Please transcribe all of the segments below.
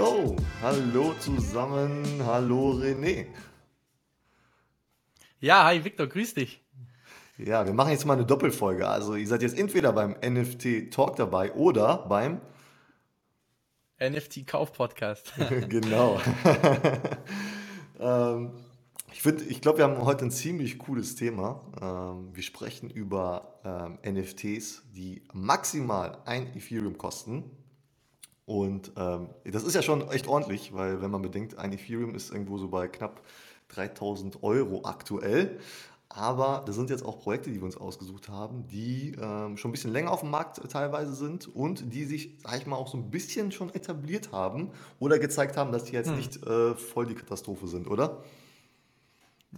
Yo, hallo zusammen, hallo René. Ja, hi Victor, grüß dich. Ja, wir machen jetzt mal eine Doppelfolge. Also ihr seid jetzt entweder beim NFT Talk dabei oder beim NFT Kauf Podcast. genau. ähm, ich ich glaube, wir haben heute ein ziemlich cooles Thema. Ähm, wir sprechen über ähm, NFTs, die maximal ein Ethereum kosten. Und ähm, das ist ja schon echt ordentlich, weil wenn man bedenkt, ein Ethereum ist irgendwo so bei knapp 3000 Euro aktuell. Aber das sind jetzt auch Projekte, die wir uns ausgesucht haben, die ähm, schon ein bisschen länger auf dem Markt teilweise sind und die sich, sag ich mal, auch so ein bisschen schon etabliert haben oder gezeigt haben, dass die jetzt hm. nicht äh, voll die Katastrophe sind, oder?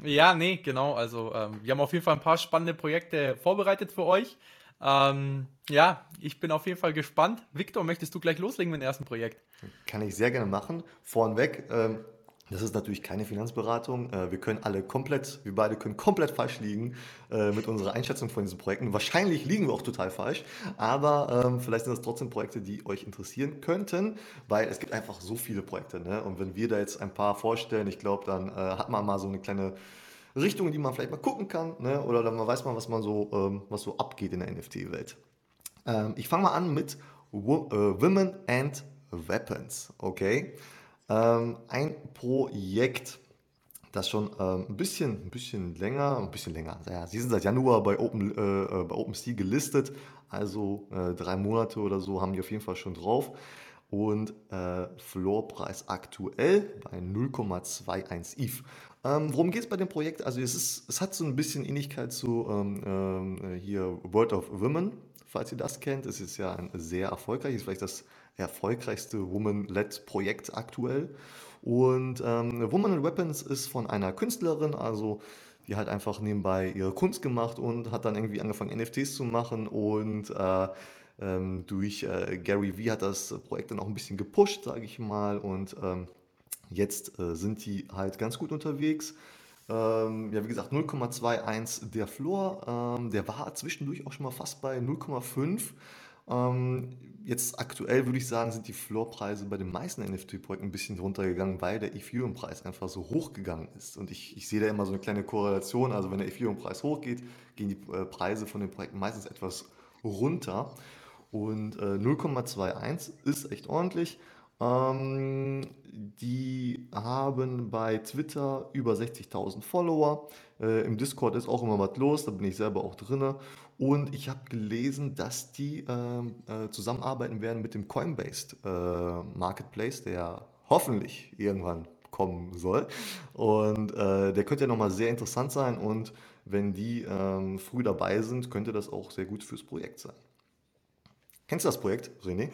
Ja, nee, genau. Also ähm, wir haben auf jeden Fall ein paar spannende Projekte vorbereitet für euch. Ähm, ja, ich bin auf jeden Fall gespannt. Victor, möchtest du gleich loslegen mit dem ersten Projekt? Kann ich sehr gerne machen. Vornweg, ähm, das ist natürlich keine Finanzberatung. Äh, wir können alle komplett, wir beide können komplett falsch liegen äh, mit unserer Einschätzung von diesen Projekten. Wahrscheinlich liegen wir auch total falsch, aber ähm, vielleicht sind das trotzdem Projekte, die euch interessieren könnten, weil es gibt einfach so viele Projekte. Ne? Und wenn wir da jetzt ein paar vorstellen, ich glaube, dann äh, hat man mal so eine kleine Richtung, die man vielleicht mal gucken kann, ne? oder dann weiß man, was man so, ähm, was so abgeht in der NFT-Welt. Ähm, ich fange mal an mit Wo Women and Weapons, okay? Ähm, ein Projekt, das schon ähm, ein, bisschen, ein bisschen länger, ein bisschen länger, ja, sie sind seit Januar bei, Open, äh, äh, bei OpenSea gelistet, also äh, drei Monate oder so haben die auf jeden Fall schon drauf. Und äh, Floorpreis aktuell bei 0,21 ETH. Ähm, worum geht es bei dem Projekt? Also es, ist, es hat so ein bisschen Ähnlichkeit zu ähm, ähm, hier World of Women, falls ihr das kennt. Es ist ja ein sehr erfolgreiches, vielleicht das erfolgreichste Woman-led-Projekt aktuell. Und ähm, Woman and Weapons ist von einer Künstlerin, also die hat einfach nebenbei ihre Kunst gemacht und hat dann irgendwie angefangen, NFTs zu machen und äh, ähm, durch äh, Gary Vee hat das Projekt dann auch ein bisschen gepusht, sage ich mal. Und ähm, jetzt äh, sind die halt ganz gut unterwegs. Ähm, ja, wie gesagt, 0,21 der Floor. Ähm, der war zwischendurch auch schon mal fast bei 0,5. Ähm, jetzt aktuell würde ich sagen, sind die Floorpreise bei den meisten NFT-Projekten ein bisschen runtergegangen, weil der Ethereum-Preis einfach so hoch gegangen ist. Und ich, ich sehe da immer so eine kleine Korrelation. Also wenn der Ethereum-Preis hochgeht, gehen die äh, Preise von den Projekten meistens etwas runter. Und äh, 0,21 ist echt ordentlich. Ähm, die haben bei Twitter über 60.000 Follower. Äh, Im Discord ist auch immer was los, da bin ich selber auch drin. Und ich habe gelesen, dass die ähm, äh, zusammenarbeiten werden mit dem Coinbase äh, Marketplace, der hoffentlich irgendwann kommen soll. Und äh, der könnte ja nochmal sehr interessant sein. Und wenn die ähm, früh dabei sind, könnte das auch sehr gut fürs Projekt sein. Kennst du das Projekt, René?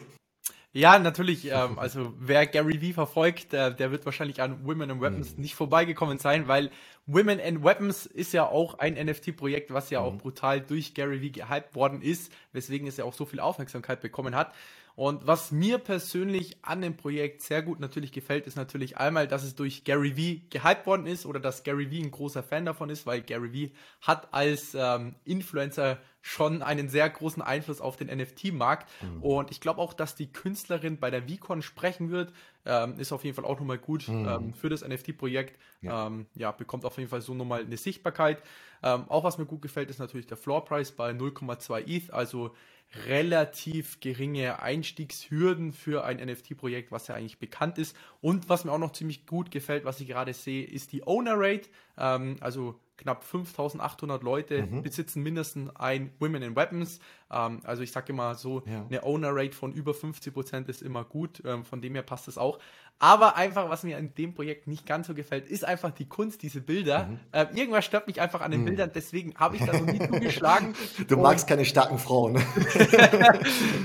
Ja, natürlich. Ähm, also wer Gary Vee verfolgt, der, der wird wahrscheinlich an Women and Weapons mhm. nicht vorbeigekommen sein, weil Women and Weapons ist ja auch ein NFT-Projekt, was ja mhm. auch brutal durch Gary Vee gehypt worden ist, weswegen es ja auch so viel Aufmerksamkeit bekommen hat. Und was mir persönlich an dem Projekt sehr gut natürlich gefällt, ist natürlich einmal, dass es durch Gary Vee gehypt worden ist oder dass Gary Vee ein großer Fan davon ist, weil Gary Vee hat als ähm, Influencer schon einen sehr großen Einfluss auf den NFT-Markt. Mhm. Und ich glaube auch, dass die Künstlerin bei der VCon sprechen wird. Ähm, ist auf jeden Fall auch nochmal gut mhm. ähm, für das NFT-Projekt. Ja. Ähm, ja. bekommt auf jeden Fall so nochmal eine Sichtbarkeit. Ähm, auch was mir gut gefällt, ist natürlich der Floor-Price bei 0,2 ETH. Also relativ geringe Einstiegshürden für ein NFT-Projekt, was ja eigentlich bekannt ist. Und was mir auch noch ziemlich gut gefällt, was ich gerade sehe, ist die Owner Rate. Ähm, also knapp 5800 Leute mhm. besitzen mindestens ein Women in Weapons. Ähm, also ich sage immer so, ja. eine Owner Rate von über 50% ist immer gut. Ähm, von dem her passt es auch. Aber einfach, was mir an dem Projekt nicht ganz so gefällt, ist einfach die Kunst, diese Bilder. Mhm. Äh, irgendwas stört mich einfach an den mhm. Bildern, deswegen habe ich da so nie zugeschlagen. Du magst keine starken Frauen.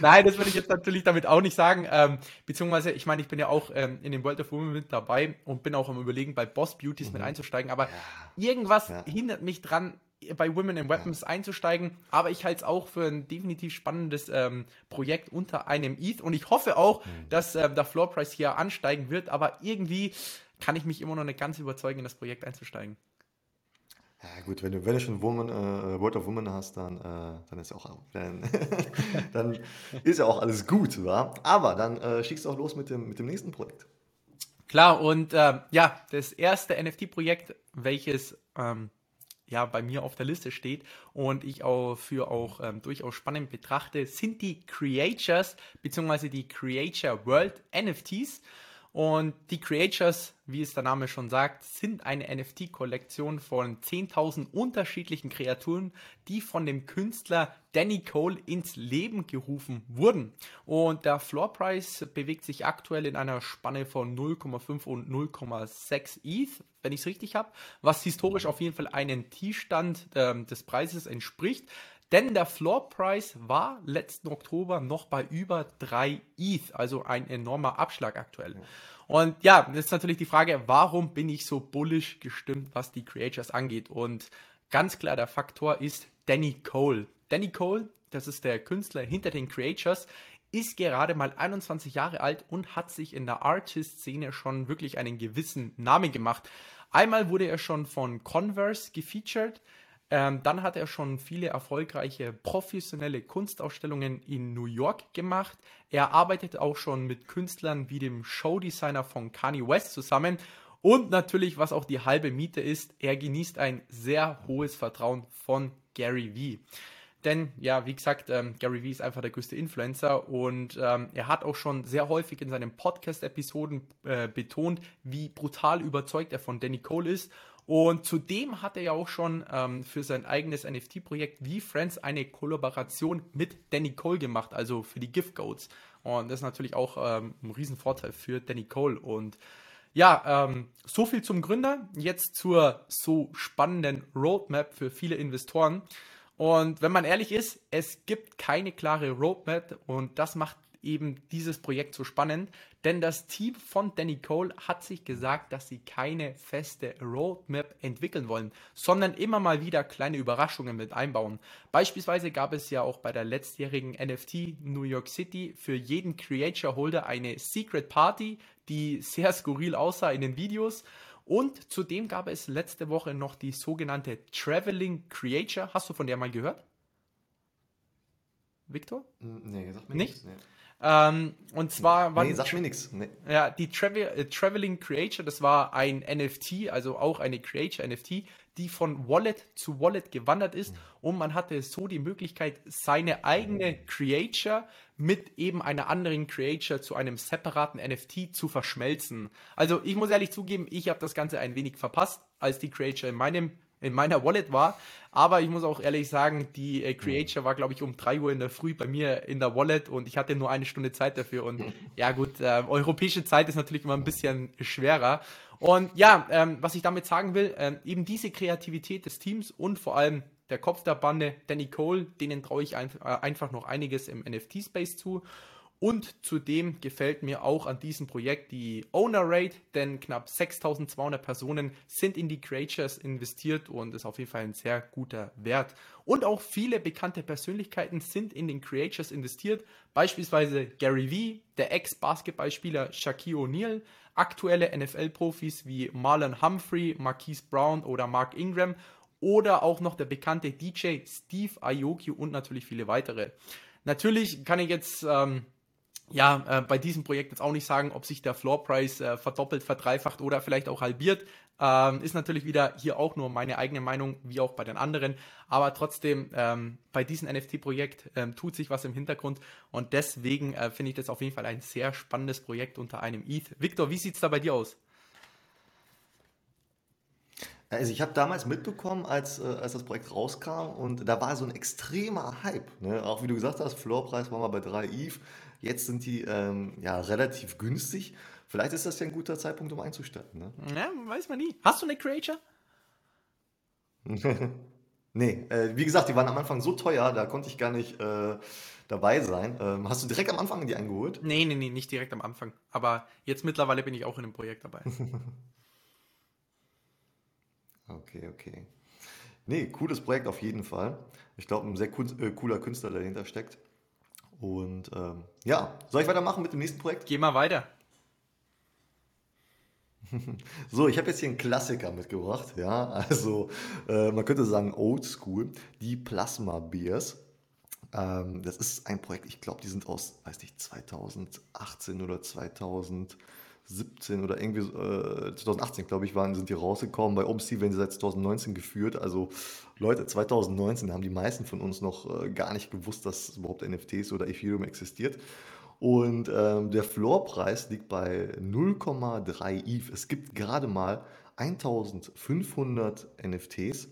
Nein, das würde ich jetzt natürlich damit auch nicht sagen. Ähm, beziehungsweise, ich meine, ich bin ja auch ähm, in dem World of Women mit dabei und bin auch am überlegen, bei Boss Beauties mhm. mit einzusteigen. Aber ja. irgendwas ja. hindert mich dran, bei Women in Weapons einzusteigen, aber ich halte es auch für ein definitiv spannendes ähm, Projekt unter einem ETH und ich hoffe auch, mhm. dass äh, der Floor Price hier ansteigen wird, aber irgendwie kann ich mich immer noch nicht ganz überzeugen, in das Projekt einzusteigen. Ja gut, wenn du, wenn du schon Woman, äh, Word of Woman hast, dann, äh, dann ist ja auch dann, dann ist ja auch alles gut, wa? Aber dann äh, schickst du auch los mit dem, mit dem nächsten Projekt. Klar, und äh, ja, das erste NFT-Projekt, welches ähm, ja bei mir auf der Liste steht und ich auch für auch ähm, durchaus spannend betrachte, sind die Creatures bzw. die Creature World NFTs. Und die Creatures, wie es der Name schon sagt, sind eine NFT-Kollektion von 10.000 unterschiedlichen Kreaturen, die von dem Künstler Danny Cole ins Leben gerufen wurden. Und der Floorpreis bewegt sich aktuell in einer Spanne von 0,5 und 0,6 ETH, wenn ich es richtig habe, was historisch auf jeden Fall einen Tiefstand äh, des Preises entspricht. Denn der Floor Price war letzten Oktober noch bei über 3 ETH, also ein enormer Abschlag aktuell. Und ja, das ist natürlich die Frage, warum bin ich so bullish gestimmt, was die Creators angeht? Und ganz klar, der Faktor ist Danny Cole. Danny Cole, das ist der Künstler hinter den Creators, ist gerade mal 21 Jahre alt und hat sich in der Artist-Szene schon wirklich einen gewissen Namen gemacht. Einmal wurde er schon von Converse gefeatured, ähm, dann hat er schon viele erfolgreiche professionelle Kunstausstellungen in New York gemacht. Er arbeitet auch schon mit Künstlern wie dem Showdesigner von Kanye West zusammen. Und natürlich, was auch die halbe Miete ist, er genießt ein sehr hohes Vertrauen von Gary Vee. Denn, ja, wie gesagt, ähm, Gary Vee ist einfach der größte Influencer und ähm, er hat auch schon sehr häufig in seinen Podcast-Episoden äh, betont, wie brutal überzeugt er von Danny Cole ist und zudem hat er ja auch schon ähm, für sein eigenes NFT-Projekt wie Friends eine Kollaboration mit Danny Cole gemacht, also für die Gift Codes. Und das ist natürlich auch ähm, ein Riesenvorteil für Danny Cole. Und ja, ähm, so viel zum Gründer. Jetzt zur so spannenden Roadmap für viele Investoren. Und wenn man ehrlich ist, es gibt keine klare Roadmap und das macht eben dieses Projekt so spannend, denn das Team von Danny Cole hat sich gesagt, dass sie keine feste Roadmap entwickeln wollen, sondern immer mal wieder kleine Überraschungen mit einbauen. Beispielsweise gab es ja auch bei der letztjährigen NFT New York City für jeden Creator Holder eine Secret Party, die sehr skurril aussah in den Videos. Und zudem gab es letzte Woche noch die sogenannte Traveling Creator. Hast du von der mal gehört? Victor? Nee, sag mir nicht. nichts. Nee. Ähm, und zwar war Nee, sag mir nichts. Nee. ja, die Travel, äh, Traveling Creator, das war ein NFT, also auch eine Creator NFT, die von Wallet zu Wallet gewandert ist und man hatte so die Möglichkeit, seine eigene Creator mit eben einer anderen Creator zu einem separaten NFT zu verschmelzen. Also ich muss ehrlich zugeben, ich habe das Ganze ein wenig verpasst, als die Creator in meinem in meiner Wallet war. Aber ich muss auch ehrlich sagen, die äh, Creator war, glaube ich, um 3 Uhr in der Früh bei mir in der Wallet und ich hatte nur eine Stunde Zeit dafür. Und ja gut, äh, europäische Zeit ist natürlich immer ein bisschen schwerer. Und ja, ähm, was ich damit sagen will, ähm, eben diese Kreativität des Teams und vor allem der Kopf der Bande, Danny Cole, denen traue ich ein, äh, einfach noch einiges im NFT-Space zu. Und zudem gefällt mir auch an diesem Projekt die Owner Rate, denn knapp 6200 Personen sind in die Creatures investiert und ist auf jeden Fall ein sehr guter Wert. Und auch viele bekannte Persönlichkeiten sind in den Creatures investiert, beispielsweise Gary Vee, der Ex-Basketballspieler Shaquille O'Neal, aktuelle NFL-Profis wie Marlon Humphrey, Marquise Brown oder Mark Ingram oder auch noch der bekannte DJ Steve Aoki und natürlich viele weitere. Natürlich kann ich jetzt ähm, ja, äh, bei diesem Projekt jetzt auch nicht sagen, ob sich der Floor Price äh, verdoppelt, verdreifacht oder vielleicht auch halbiert. Ähm, ist natürlich wieder hier auch nur meine eigene Meinung, wie auch bei den anderen. Aber trotzdem, ähm, bei diesem NFT-Projekt ähm, tut sich was im Hintergrund und deswegen äh, finde ich das auf jeden Fall ein sehr spannendes Projekt unter einem ETH. Victor, wie sieht es da bei dir aus? Also ich habe damals mitbekommen, als, äh, als das Projekt rauskam und da war so ein extremer Hype. Ne? Auch wie du gesagt hast, Floorpreis war mal bei 3 ETH. Jetzt sind die ähm, ja relativ günstig. Vielleicht ist das ja ein guter Zeitpunkt, um einzusteigen. Ne? Ja, weiß man nie. Hast du eine Creature? Nee, äh, wie gesagt, die waren am Anfang so teuer, da konnte ich gar nicht äh, dabei sein. Ähm, hast du direkt am Anfang die eingeholt? Nee, nee, nee, nicht direkt am Anfang. Aber jetzt mittlerweile bin ich auch in einem Projekt dabei. Okay, okay. Nee, cooles Projekt auf jeden Fall. Ich glaube, ein sehr cool, äh, cooler Künstler dahinter steckt. Und ähm, ja, soll ich weitermachen mit dem nächsten Projekt? Geh mal weiter. So, ich habe jetzt hier einen Klassiker mitgebracht, ja, also äh, man könnte sagen Old School, die Plasma Beers. Ähm, das ist ein Projekt, ich glaube, die sind aus, weiß nicht, 2018 oder 2019 2017 oder irgendwie äh, 2018, glaube ich, waren, sind die rausgekommen. Bei OpenSea werden sie seit 2019 geführt. Also Leute, 2019 haben die meisten von uns noch äh, gar nicht gewusst, dass überhaupt NFTs oder Ethereum existiert. Und ähm, der Floorpreis liegt bei 0,3 ETH. Es gibt gerade mal 1500 NFTs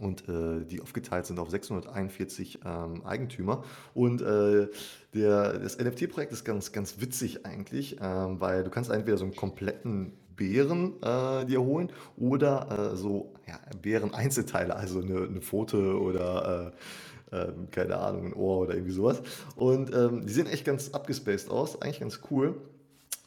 und äh, die aufgeteilt sind auf 641 ähm, Eigentümer. Und äh, der, das NFT-Projekt ist ganz, ganz witzig eigentlich, ähm, weil du kannst entweder so einen kompletten Bären äh, dir holen oder äh, so ja, Bären-Einzelteile, also eine, eine Pfote oder äh, ähm, keine Ahnung, ein Ohr oder irgendwie sowas. Und ähm, die sehen echt ganz abgespaced aus, eigentlich ganz cool.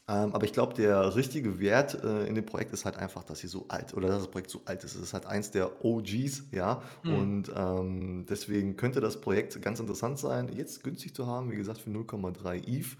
Ähm, aber ich glaube, der richtige Wert äh, in dem Projekt ist halt einfach, dass sie so alt oder dass das Projekt so alt ist. Es ist halt eins der OGs, ja. Mhm. Und ähm, deswegen könnte das Projekt ganz interessant sein, jetzt günstig zu haben, wie gesagt, für 0,3 ETH.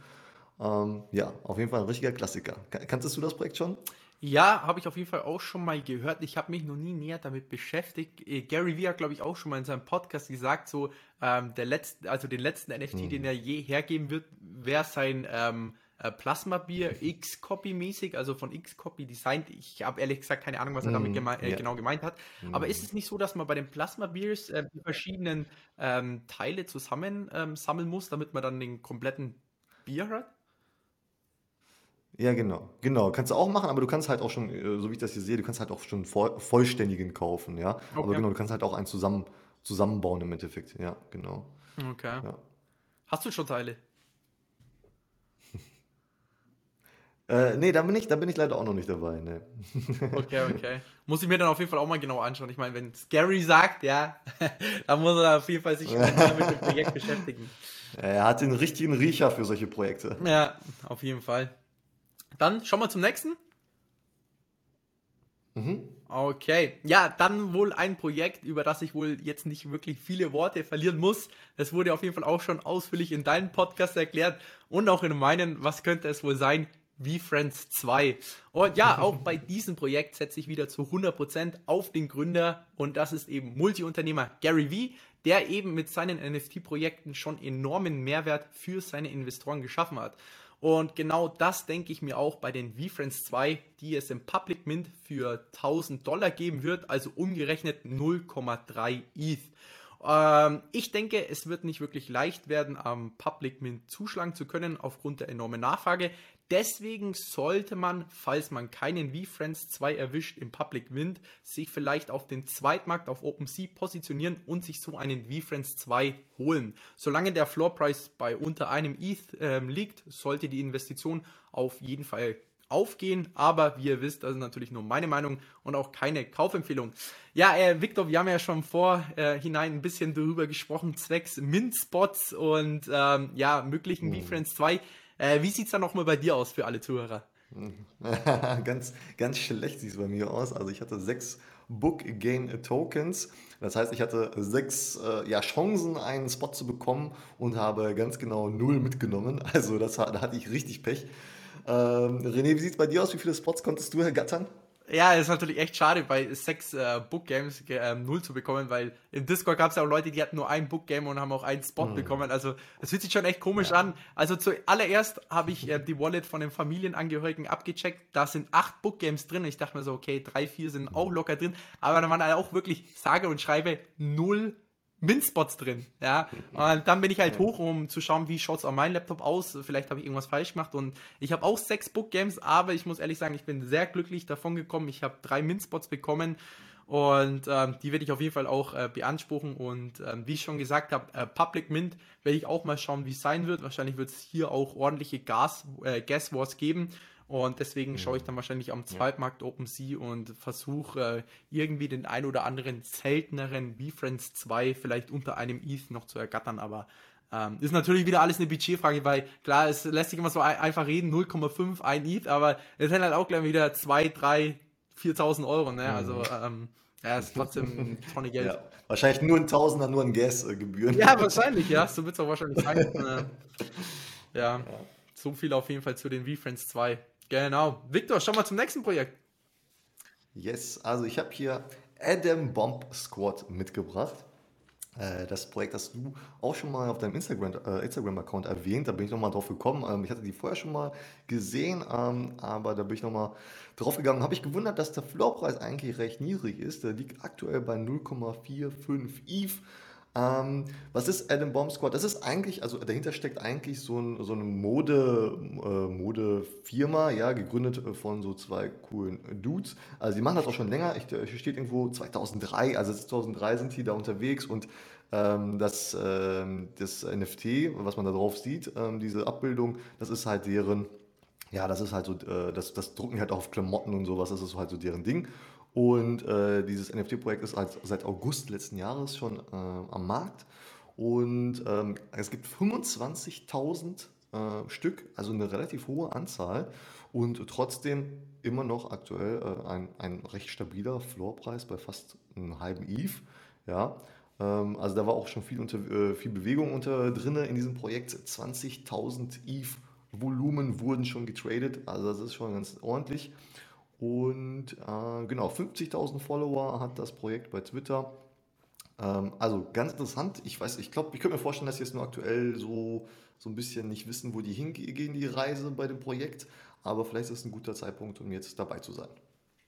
Ähm, ja, auf jeden Fall ein richtiger Klassiker. Kanntest du das Projekt schon? Ja, habe ich auf jeden Fall auch schon mal gehört. Ich habe mich noch nie näher damit beschäftigt. Äh, Gary Vee hat, glaube ich, auch schon mal in seinem Podcast gesagt, so ähm, der letzte, also den letzten NFT, mhm. den er je hergeben wird, wäre sein ähm, äh, Plasma-Bier X-Copy-mäßig, also von X-Copy designt. Ich habe ehrlich gesagt keine Ahnung, was er damit mm, geme äh, ja. genau gemeint hat. Mm. Aber ist es nicht so, dass man bei den Plasma-Beers äh, die verschiedenen ähm, Teile zusammen ähm, sammeln muss, damit man dann den kompletten Bier hat? Ja, genau. Genau. Kannst du auch machen, aber du kannst halt auch schon, äh, so wie ich das hier sehe, du kannst halt auch schon vollständigen kaufen, ja. Okay. Aber genau, du kannst halt auch einen zusammen, zusammenbauen im Endeffekt. Ja, genau. Okay. Ja. Hast du schon Teile? Äh, nee, da bin, ich, da bin ich leider auch noch nicht dabei. Nee. Okay, okay. Muss ich mir dann auf jeden Fall auch mal genau anschauen. Ich meine, wenn Scary sagt, ja, dann muss er auf jeden Fall sich mit dem Projekt beschäftigen. Er hat den richtigen Riecher für solche Projekte. Ja, auf jeden Fall. Dann schauen wir zum nächsten. Mhm. Okay, ja, dann wohl ein Projekt, über das ich wohl jetzt nicht wirklich viele Worte verlieren muss. Es wurde auf jeden Fall auch schon ausführlich in deinem Podcast erklärt und auch in meinen. Was könnte es wohl sein? V-Friends 2. Und ja, auch bei diesem Projekt setze ich wieder zu 100% auf den Gründer und das ist eben Multiunternehmer Gary V, der eben mit seinen NFT-Projekten schon enormen Mehrwert für seine Investoren geschaffen hat. Und genau das denke ich mir auch bei den V-Friends 2, die es im Public Mint für 1000 Dollar geben wird, also umgerechnet 0,3 ETH. Ähm, ich denke, es wird nicht wirklich leicht werden, am Public Mint zuschlagen zu können aufgrund der enormen Nachfrage. Deswegen sollte man, falls man keinen VFriends 2 erwischt im Public Wind, sich vielleicht auf den Zweitmarkt auf OpenSea positionieren und sich so einen VFriends 2 holen. Solange der Floorpreis bei unter einem ETH äh, liegt, sollte die Investition auf jeden Fall aufgehen. Aber wie ihr wisst, das ist natürlich nur meine Meinung und auch keine Kaufempfehlung. Ja, äh, Victor, wir haben ja schon vorhinein äh, ein bisschen darüber gesprochen, zwecks Mint-Spots und ähm, ja, möglichen mhm. VFriends 2. Äh, wie sieht es dann nochmal bei dir aus für alle Zuhörer? ganz, ganz schlecht sieht es bei mir aus. Also ich hatte sechs Book Gain Tokens. Das heißt, ich hatte sechs äh, ja, Chancen, einen Spot zu bekommen und habe ganz genau null mitgenommen. Also das, da hatte ich richtig Pech. Ähm, René, wie sieht es bei dir aus? Wie viele Spots konntest du ergattern? Ja, ist natürlich echt schade, bei sechs äh, Book Games äh, null zu bekommen, weil im Discord gab es ja auch Leute, die hatten nur ein Book Game und haben auch einen Spot mhm. bekommen. Also es fühlt sich schon echt komisch ja. an. Also zuallererst habe ich äh, die Wallet von den Familienangehörigen abgecheckt. Da sind acht Book Games drin. Ich dachte mir so, okay, drei, vier sind auch locker drin. Aber da waren auch wirklich sage und schreibe null Mint-Spots drin. Ja, und dann bin ich halt hoch, um zu schauen, wie schaut es auf meinem Laptop aus. Vielleicht habe ich irgendwas falsch gemacht und ich habe auch sechs Book Games, aber ich muss ehrlich sagen, ich bin sehr glücklich davon gekommen. Ich habe drei Mint-Spots bekommen und ähm, die werde ich auf jeden Fall auch äh, beanspruchen. Und ähm, wie ich schon gesagt habe, äh, Public Mint werde ich auch mal schauen, wie es sein wird. Wahrscheinlich wird es hier auch ordentliche Gas, äh, Gas Wars geben. Und deswegen mhm. schaue ich dann wahrscheinlich am Zweitmarkt OpenSea und versuche äh, irgendwie den ein oder anderen selteneren V-Friends 2 vielleicht unter einem ETH noch zu ergattern. Aber ähm, ist natürlich wieder alles eine Budgetfrage, weil klar, es lässt sich immer so ein, einfach reden, 0,5, ein ETH, aber es sind halt auch gleich wieder 2, 3, 4.000 Euro. Ne? Mhm. Also ähm, ja, ist trotzdem eine Tonne Geld. Ja, wahrscheinlich nur ein Tausender, nur ein Gas-Gebühren. Ja, wahrscheinlich, ja. So wird es auch wahrscheinlich sein. ja, so viel auf jeden Fall zu den V-Friends 2. Genau. Victor, schau mal zum nächsten Projekt. Yes, also ich habe hier Adam Bomb Squad mitgebracht. Äh, das Projekt hast du auch schon mal auf deinem Instagram, äh, Instagram-Account erwähnt. Da bin ich nochmal drauf gekommen. Ähm, ich hatte die vorher schon mal gesehen, ähm, aber da bin ich nochmal drauf gegangen. Habe ich gewundert, dass der Floorpreis eigentlich recht niedrig ist. Der liegt aktuell bei 0,45 ETH. Ähm, was ist Adam Bomb Squad? Das ist eigentlich, also dahinter steckt eigentlich so, ein, so eine Mode, äh, Modefirma, ja, gegründet äh, von so zwei coolen Dudes. Also die machen das auch schon länger. Ich, hier steht irgendwo 2003, also 2003 sind die da unterwegs und ähm, das, ähm, das NFT, was man da drauf sieht, ähm, diese Abbildung, das ist halt deren, ja, das ist halt so, äh, das, das drucken halt auch auf Klamotten und sowas, das ist halt so deren Ding. Und äh, dieses NFT-Projekt ist halt seit August letzten Jahres schon äh, am Markt. Und ähm, es gibt 25.000 äh, Stück, also eine relativ hohe Anzahl. Und trotzdem immer noch aktuell äh, ein, ein recht stabiler Floorpreis bei fast einem halben ETH. Ja, ähm, also da war auch schon viel, unter, äh, viel Bewegung unter drin in diesem Projekt. 20.000 ETH Volumen wurden schon getradet. Also das ist schon ganz ordentlich. Und äh, genau, 50.000 Follower hat das Projekt bei Twitter. Ähm, also ganz interessant. Ich weiß, ich glaube, ich könnte mir vorstellen, dass sie jetzt nur aktuell so, so ein bisschen nicht wissen, wo die hingehen, die Reise bei dem Projekt. Aber vielleicht ist es ein guter Zeitpunkt, um jetzt dabei zu sein.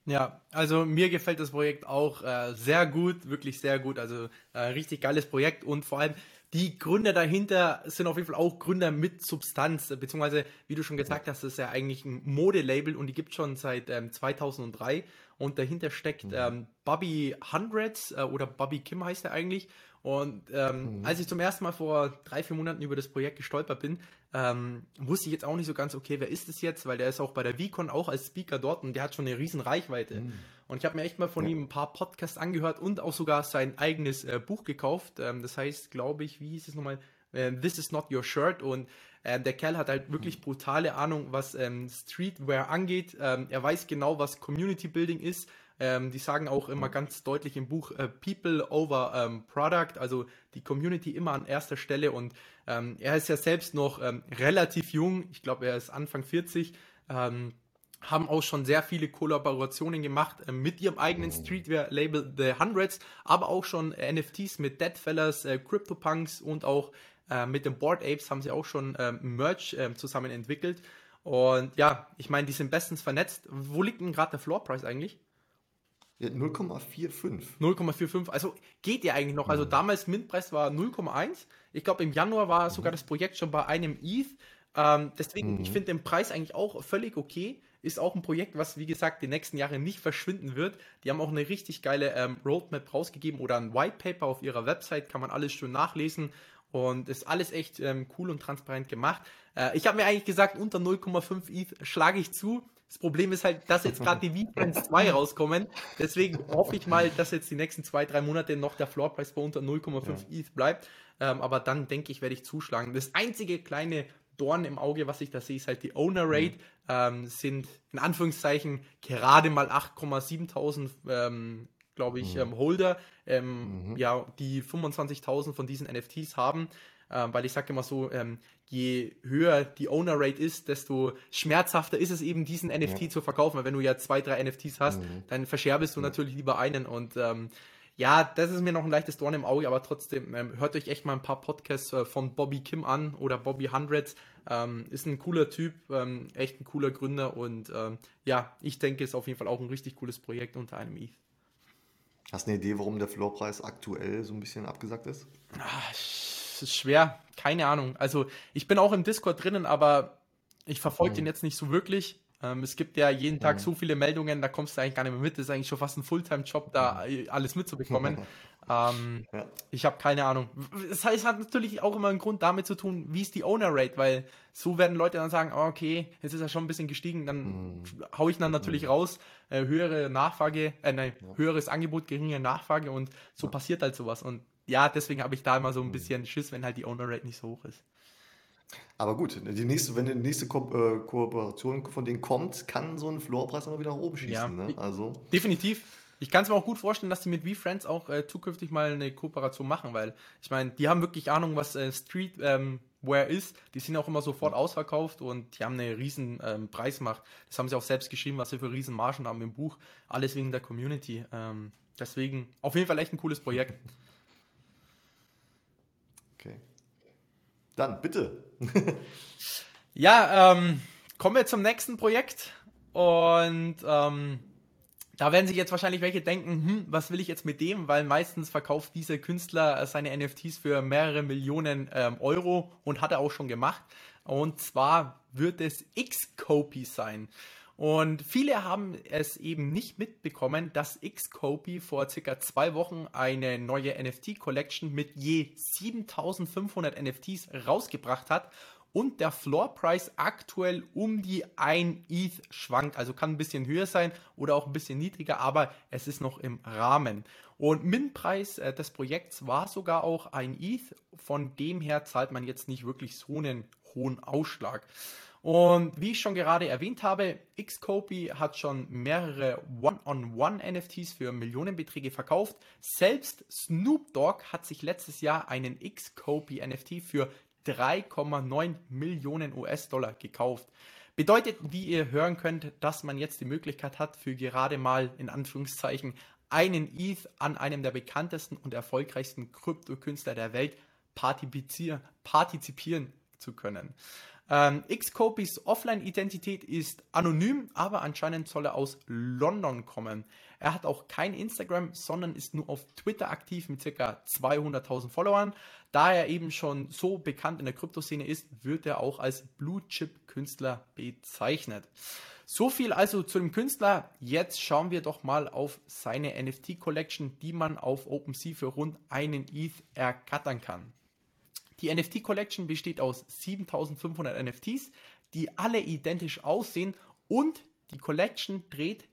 Ja, also mir gefällt das Projekt auch äh, sehr gut, wirklich sehr gut. Also äh, richtig geiles Projekt und vor allem die Gründer dahinter sind auf jeden Fall auch Gründer mit Substanz, beziehungsweise, wie du schon gesagt hast, das ist ja eigentlich ein Modelabel und die gibt es schon seit ähm, 2003 und dahinter steckt mhm. ähm, Bobby Hundreds äh, oder Bobby Kim heißt er eigentlich und ähm, mhm. als ich zum ersten Mal vor drei, vier Monaten über das Projekt gestolpert bin, ähm, wusste ich jetzt auch nicht so ganz, okay, wer ist es jetzt? Weil der ist auch bei der VCon auch als Speaker dort und der hat schon eine riesen Reichweite. Mhm. Und ich habe mir echt mal von ja. ihm ein paar Podcasts angehört und auch sogar sein eigenes äh, Buch gekauft. Ähm, das heißt, glaube ich, wie hieß es nochmal? Äh, This is not your shirt. Und äh, der Kerl hat halt wirklich brutale Ahnung, was ähm, Streetwear angeht. Ähm, er weiß genau, was Community Building ist ähm, die sagen auch immer ganz deutlich im Buch äh, People over ähm, Product, also die Community immer an erster Stelle. Und ähm, er ist ja selbst noch ähm, relativ jung, ich glaube, er ist Anfang 40. Ähm, haben auch schon sehr viele Kollaborationen gemacht äh, mit ihrem eigenen Streetwear-Label The Hundreds, aber auch schon NFTs mit Deadfellas, äh, CryptoPunks und auch äh, mit den Board Apes haben sie auch schon ähm, Merch ähm, zusammen entwickelt. Und ja, ich meine, die sind bestens vernetzt. Wo liegt denn gerade der Floor Price eigentlich? 0,45. 0,45. Also geht ja eigentlich noch. Also mhm. damals Mintpreis war 0,1. Ich glaube, im Januar war mhm. sogar das Projekt schon bei einem ETH. Ähm, deswegen, mhm. ich finde den Preis eigentlich auch völlig okay. Ist auch ein Projekt, was, wie gesagt, die nächsten Jahre nicht verschwinden wird. Die haben auch eine richtig geile ähm, Roadmap rausgegeben oder ein White Paper auf ihrer Website. Kann man alles schön nachlesen. Und ist alles echt ähm, cool und transparent gemacht. Äh, ich habe mir eigentlich gesagt, unter 0,5 ETH schlage ich zu. Das Problem ist halt, dass jetzt gerade die Weekends 2 rauskommen. Deswegen hoffe ich mal, dass jetzt die nächsten zwei, drei Monate noch der Floorpreis bei unter 0,5 ja. ETH bleibt. Ähm, aber dann denke ich, werde ich zuschlagen. Das einzige kleine Dorn im Auge, was ich da sehe, ist halt die Owner Rate. Mhm. Ähm, sind in Anführungszeichen gerade mal 8,7.000, ähm, glaube ich, mhm. ähm, Holder, ähm, mhm. ja, die 25.000 von diesen NFTs haben. Ähm, weil ich sage immer so, ähm, je höher die Owner Rate ist, desto schmerzhafter ist es eben, diesen NFT zu verkaufen. Weil wenn du ja zwei, drei NFTs hast, mhm. dann verscherbest du natürlich lieber einen. Und ja, das ist mir noch ein leichtes Dorn im Auge, aber trotzdem ähm, hört euch echt mal ein paar Podcasts äh, von Bobby Kim an oder Bobby Hundreds. Ähm, ist ein cooler Typ, ähm, echt ein cooler Gründer und ähm, ja, ich denke, es ist auf jeden Fall auch ein richtig cooles Projekt unter einem ETH. Hast du eine Idee, warum der Floorpreis aktuell so ein bisschen abgesagt ist? Ach, ist schwer. Keine Ahnung. Also ich bin auch im Discord drinnen, aber ich verfolge mhm. den jetzt nicht so wirklich. Ähm, es gibt ja jeden Tag mhm. so viele Meldungen, da kommst du eigentlich gar nicht mehr mit. Das ist eigentlich schon fast ein Fulltime-Job, da mhm. alles mitzubekommen. ähm, ja. Ich habe keine Ahnung. Das heißt, es hat natürlich auch immer einen Grund damit zu tun, wie ist die Owner-Rate, weil so werden Leute dann sagen, oh, okay, jetzt ist er schon ein bisschen gestiegen, dann mhm. haue ich dann natürlich mhm. raus, äh, höhere Nachfrage, äh, nein, ja. höheres Angebot, geringe Nachfrage und so ja. passiert halt sowas. Und ja, deswegen habe ich da immer so ein mhm. bisschen Schiss, wenn halt die Owner Rate nicht so hoch ist. Aber gut, die nächste, wenn die nächste Ko äh, Kooperation von denen kommt, kann so ein Floorpreis immer wieder nach oben schießen. Ja, ne? also. Definitiv. Ich kann es mir auch gut vorstellen, dass die mit VFriends auch äh, zukünftig mal eine Kooperation machen, weil ich meine, die haben wirklich Ahnung, was äh, Streetwear ähm, ist. Die sind auch immer sofort ausverkauft und die haben eine riesen ähm, Preismacht. Das haben sie auch selbst geschrieben, was sie für riesen Margen haben im Buch. Alles wegen der Community. Ähm, deswegen auf jeden Fall echt ein cooles Projekt. Dann bitte. ja, ähm, kommen wir zum nächsten Projekt. Und ähm, da werden sich jetzt wahrscheinlich welche denken, hm, was will ich jetzt mit dem? Weil meistens verkauft dieser Künstler seine NFTs für mehrere Millionen ähm, Euro und hat er auch schon gemacht. Und zwar wird es Xcopy sein. Und viele haben es eben nicht mitbekommen, dass Xcopy vor circa zwei Wochen eine neue NFT-Collection mit je 7500 NFTs rausgebracht hat und der Floor Price aktuell um die 1 ETH schwankt. Also kann ein bisschen höher sein oder auch ein bisschen niedriger, aber es ist noch im Rahmen. Und Min-Preis äh, des Projekts war sogar auch ein ETH. Von dem her zahlt man jetzt nicht wirklich so einen hohen Ausschlag. Und wie ich schon gerade erwähnt habe, Xcopy hat schon mehrere One-on-One-NFTs für Millionenbeträge verkauft. Selbst Snoop Dogg hat sich letztes Jahr einen Xcopy NFT für 3,9 Millionen US-Dollar gekauft. Bedeutet, wie ihr hören könnt, dass man jetzt die Möglichkeit hat, für gerade mal in Anführungszeichen einen ETH an einem der bekanntesten und erfolgreichsten Krypto-Künstler der Welt partizipieren zu können. Ähm, Xcopys Offline-Identität ist anonym, aber anscheinend soll er aus London kommen. Er hat auch kein Instagram, sondern ist nur auf Twitter aktiv mit ca. 200.000 Followern. Da er eben schon so bekannt in der Kryptoszene ist, wird er auch als Blue Chip Künstler bezeichnet. So viel also zu dem Künstler. Jetzt schauen wir doch mal auf seine NFT Collection, die man auf OpenSea für rund einen ETH ergattern kann. Die NFT Collection besteht aus 7500 NFTs, die alle identisch aussehen und die Collection dreht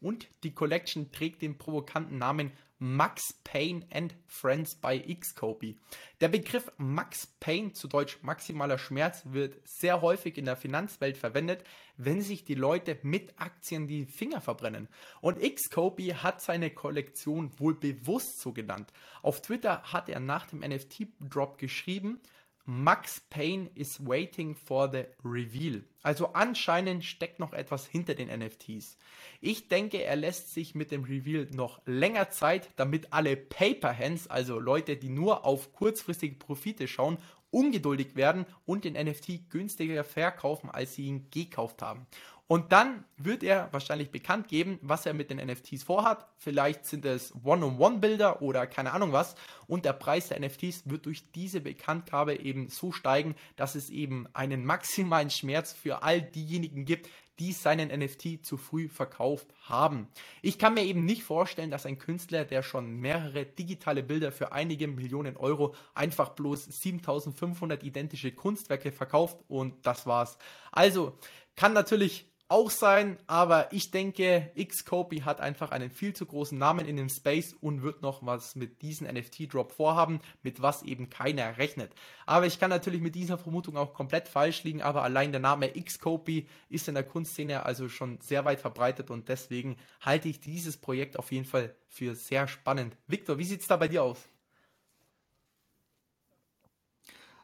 und die Collection trägt den provokanten Namen Max Payne and Friends by Xcopy. Der Begriff Max Payne, zu Deutsch maximaler Schmerz, wird sehr häufig in der Finanzwelt verwendet, wenn sich die Leute mit Aktien die Finger verbrennen. Und Xcopy hat seine Kollektion wohl bewusst so genannt. Auf Twitter hat er nach dem NFT-Drop geschrieben, Max Payne is waiting for the reveal. Also anscheinend steckt noch etwas hinter den NFTs. Ich denke, er lässt sich mit dem Reveal noch länger Zeit, damit alle Paper Hands, also Leute, die nur auf kurzfristige Profite schauen, ungeduldig werden und den NFT günstiger verkaufen, als sie ihn gekauft haben. Und dann wird er wahrscheinlich bekannt geben, was er mit den NFTs vorhat. Vielleicht sind es One-on-One-Bilder oder keine Ahnung was. Und der Preis der NFTs wird durch diese Bekanntgabe eben so steigen, dass es eben einen maximalen Schmerz für all diejenigen gibt, die seinen NFT zu früh verkauft haben. Ich kann mir eben nicht vorstellen, dass ein Künstler, der schon mehrere digitale Bilder für einige Millionen Euro einfach bloß 7500 identische Kunstwerke verkauft und das war's. Also kann natürlich auch sein, aber ich denke, Xcopy hat einfach einen viel zu großen Namen in dem Space und wird noch was mit diesem NFT-Drop vorhaben, mit was eben keiner rechnet. Aber ich kann natürlich mit dieser Vermutung auch komplett falsch liegen, aber allein der Name Xcopy ist in der Kunstszene also schon sehr weit verbreitet und deswegen halte ich dieses Projekt auf jeden Fall für sehr spannend. Victor, wie sieht es da bei dir aus?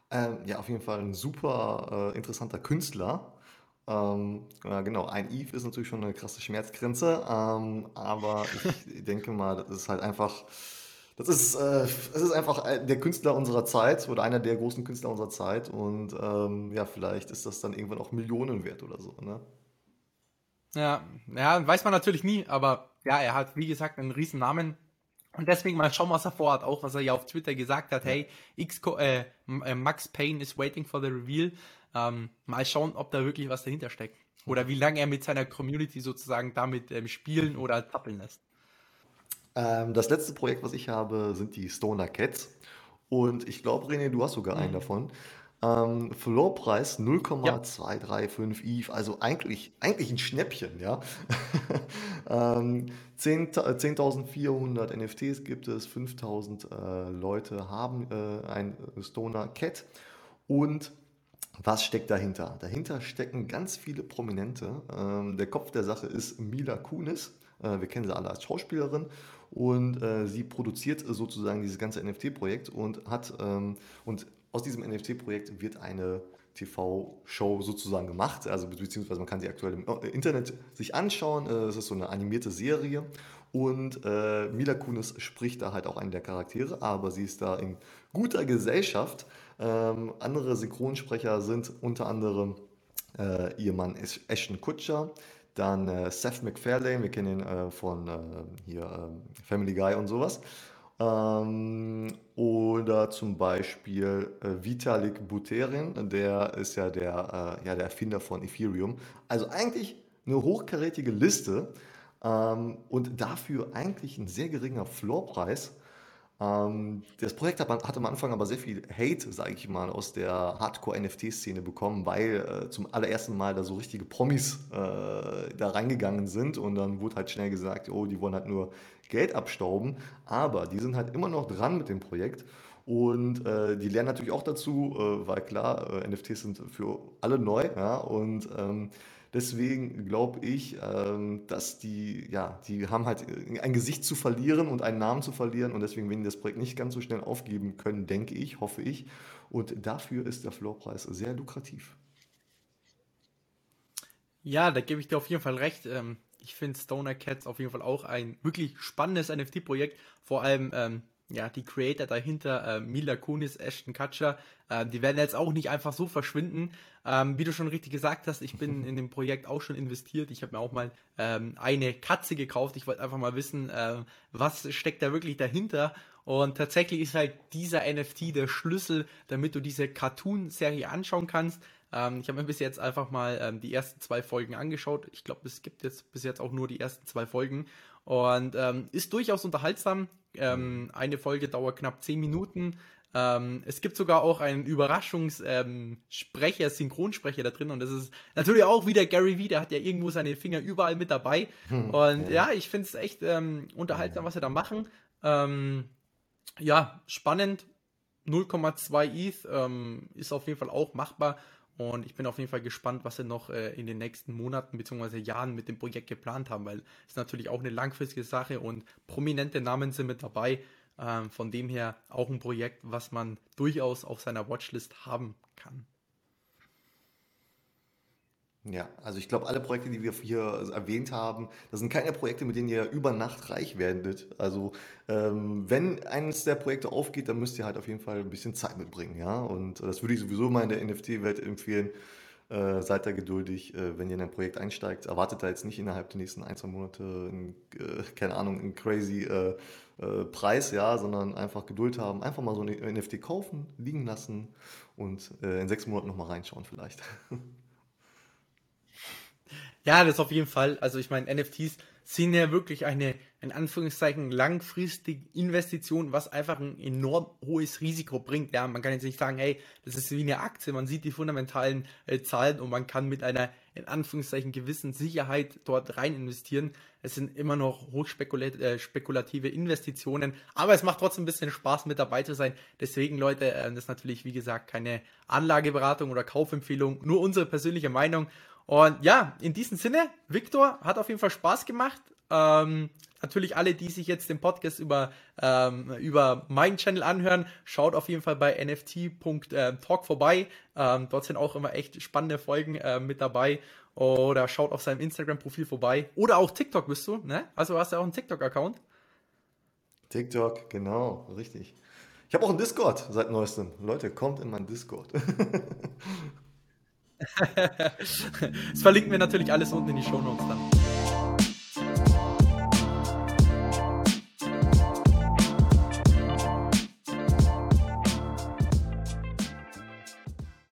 Ähm, ja, auf jeden Fall ein super äh, interessanter Künstler. Ähm, ja, genau, ein Eve ist natürlich schon eine krasse Schmerzgrenze, ähm, aber ich denke mal, das ist halt einfach, das ist, äh, es ist einfach der Künstler unserer Zeit oder einer der großen Künstler unserer Zeit und ähm, ja, vielleicht ist das dann irgendwann auch Millionen wert oder so, ne? Ja, ja, weiß man natürlich nie, aber ja, er hat, wie gesagt, einen riesen Namen. Und deswegen mal schauen, was er vorhat. Auch was er ja auf Twitter gesagt hat. Hey, X äh, äh, Max Payne is waiting for the reveal. Ähm, mal schauen, ob da wirklich was dahinter steckt. Oder wie lange er mit seiner Community sozusagen damit ähm, spielen oder tappeln lässt. Ähm, das letzte Projekt, was ich habe, sind die Stoner Cats. Und ich glaube, René, du hast sogar mhm. einen davon. Ähm, Floorpreis 0,235 ja. ETH, also eigentlich, eigentlich ein Schnäppchen, ja. ähm, 10.400 10 NFTs gibt es, 5.000 äh, Leute haben äh, ein Stoner Cat und was steckt dahinter? Dahinter stecken ganz viele Prominente. Ähm, der Kopf der Sache ist Mila Kunis. Äh, wir kennen sie alle als Schauspielerin und äh, sie produziert sozusagen dieses ganze NFT-Projekt und hat ähm, und aus diesem NFT-Projekt wird eine TV-Show sozusagen gemacht, also beziehungsweise man kann sie aktuell im äh, Internet sich anschauen. Äh, es ist so eine animierte Serie und äh, Mila Kunis spricht da halt auch einen der Charaktere, aber sie ist da in guter Gesellschaft. Ähm, andere Synchronsprecher sind unter anderem äh, ihr Mann Ashton Kutcher, dann äh, Seth MacFarlane, wir kennen ihn äh, von äh, hier ähm, Family Guy und sowas. Ähm, oder zum Beispiel äh, Vitalik Buterin, der ist ja der, äh, ja der Erfinder von Ethereum. Also eigentlich eine hochkarätige Liste ähm, und dafür eigentlich ein sehr geringer Floorpreis. Ähm, das Projekt hat, hat, am Anfang aber sehr viel Hate, sage ich mal, aus der Hardcore-NFT-Szene bekommen, weil äh, zum allerersten Mal da so richtige Promis äh, da reingegangen sind. Und dann wurde halt schnell gesagt, oh, die wollen halt nur Geld abstauben, aber die sind halt immer noch dran mit dem Projekt. Und äh, die lernen natürlich auch dazu, äh, weil klar, äh, NFTs sind für alle neu ja, und ähm, Deswegen glaube ich, ähm, dass die, ja, die haben halt ein Gesicht zu verlieren und einen Namen zu verlieren und deswegen werden die das Projekt nicht ganz so schnell aufgeben können, denke ich, hoffe ich. Und dafür ist der Floorpreis sehr lukrativ. Ja, da gebe ich dir auf jeden Fall recht. Ähm, ich finde Stoner Cats auf jeden Fall auch ein wirklich spannendes NFT-Projekt. Vor allem ähm, ja, die Creator dahinter, äh, Mila Kunis, Ashton Kutcher, äh, die werden jetzt auch nicht einfach so verschwinden. Ähm, wie du schon richtig gesagt hast, ich bin in dem Projekt auch schon investiert. Ich habe mir auch mal ähm, eine Katze gekauft. Ich wollte einfach mal wissen, äh, was steckt da wirklich dahinter. Und tatsächlich ist halt dieser NFT der Schlüssel, damit du diese Cartoon-Serie anschauen kannst. Ähm, ich habe mir bis jetzt einfach mal ähm, die ersten zwei Folgen angeschaut. Ich glaube, es gibt jetzt bis jetzt auch nur die ersten zwei Folgen. Und ähm, ist durchaus unterhaltsam. Ähm, eine Folge dauert knapp 10 Minuten. Ähm, es gibt sogar auch einen Überraschungssprecher, ähm, Synchronsprecher da drin. Und das ist natürlich auch wieder Gary Vee, der hat ja irgendwo seine Finger überall mit dabei. Hm, und ja, ja ich finde es echt ähm, unterhaltsam, was sie da machen. Ähm, ja, spannend. 0,2 ETH ähm, ist auf jeden Fall auch machbar. Und ich bin auf jeden Fall gespannt, was sie noch äh, in den nächsten Monaten bzw. Jahren mit dem Projekt geplant haben, weil es natürlich auch eine langfristige Sache und prominente Namen sind mit dabei. Ähm, von dem her auch ein Projekt, was man durchaus auf seiner Watchlist haben kann. Ja, also ich glaube, alle Projekte, die wir hier erwähnt haben, das sind keine Projekte, mit denen ihr über Nacht reich werdet. Also ähm, wenn eines der Projekte aufgeht, dann müsst ihr halt auf jeden Fall ein bisschen Zeit mitbringen, ja. Und das würde ich sowieso mal in der NFT-Welt empfehlen. Äh, seid da geduldig, äh, wenn ihr in ein Projekt einsteigt. Erwartet da jetzt nicht innerhalb der nächsten ein, zwei Monate, ein, äh, keine Ahnung, einen crazy äh, äh, Preis, ja, sondern einfach Geduld haben, einfach mal so ein NFT kaufen, liegen lassen und äh, in sechs Monaten nochmal reinschauen vielleicht. Ja, das auf jeden Fall. Also ich meine, NFTs sind ja wirklich eine, in Anführungszeichen, langfristige Investition, was einfach ein enorm hohes Risiko bringt. Ja, man kann jetzt nicht sagen, hey, das ist wie eine Aktie, man sieht die fundamentalen äh, Zahlen und man kann mit einer, in Anführungszeichen, gewissen Sicherheit dort rein investieren. Es sind immer noch hochspekulative äh, Investitionen, aber es macht trotzdem ein bisschen Spaß, mit dabei zu sein. Deswegen, Leute, äh, das ist natürlich, wie gesagt, keine Anlageberatung oder Kaufempfehlung, nur unsere persönliche Meinung. Und ja, in diesem Sinne, Victor, hat auf jeden Fall Spaß gemacht. Ähm, natürlich alle, die sich jetzt den Podcast über, ähm, über meinen Channel anhören, schaut auf jeden Fall bei nft.talk vorbei. Ähm, dort sind auch immer echt spannende Folgen äh, mit dabei. Oder schaut auf seinem Instagram-Profil vorbei. Oder auch TikTok bist du, ne? Also hast du auch einen TikTok-Account. TikTok, genau, richtig. Ich habe auch einen Discord seit neuestem. Leute, kommt in meinen Discord. das verlinken wir natürlich alles unten in die Show Notes dann.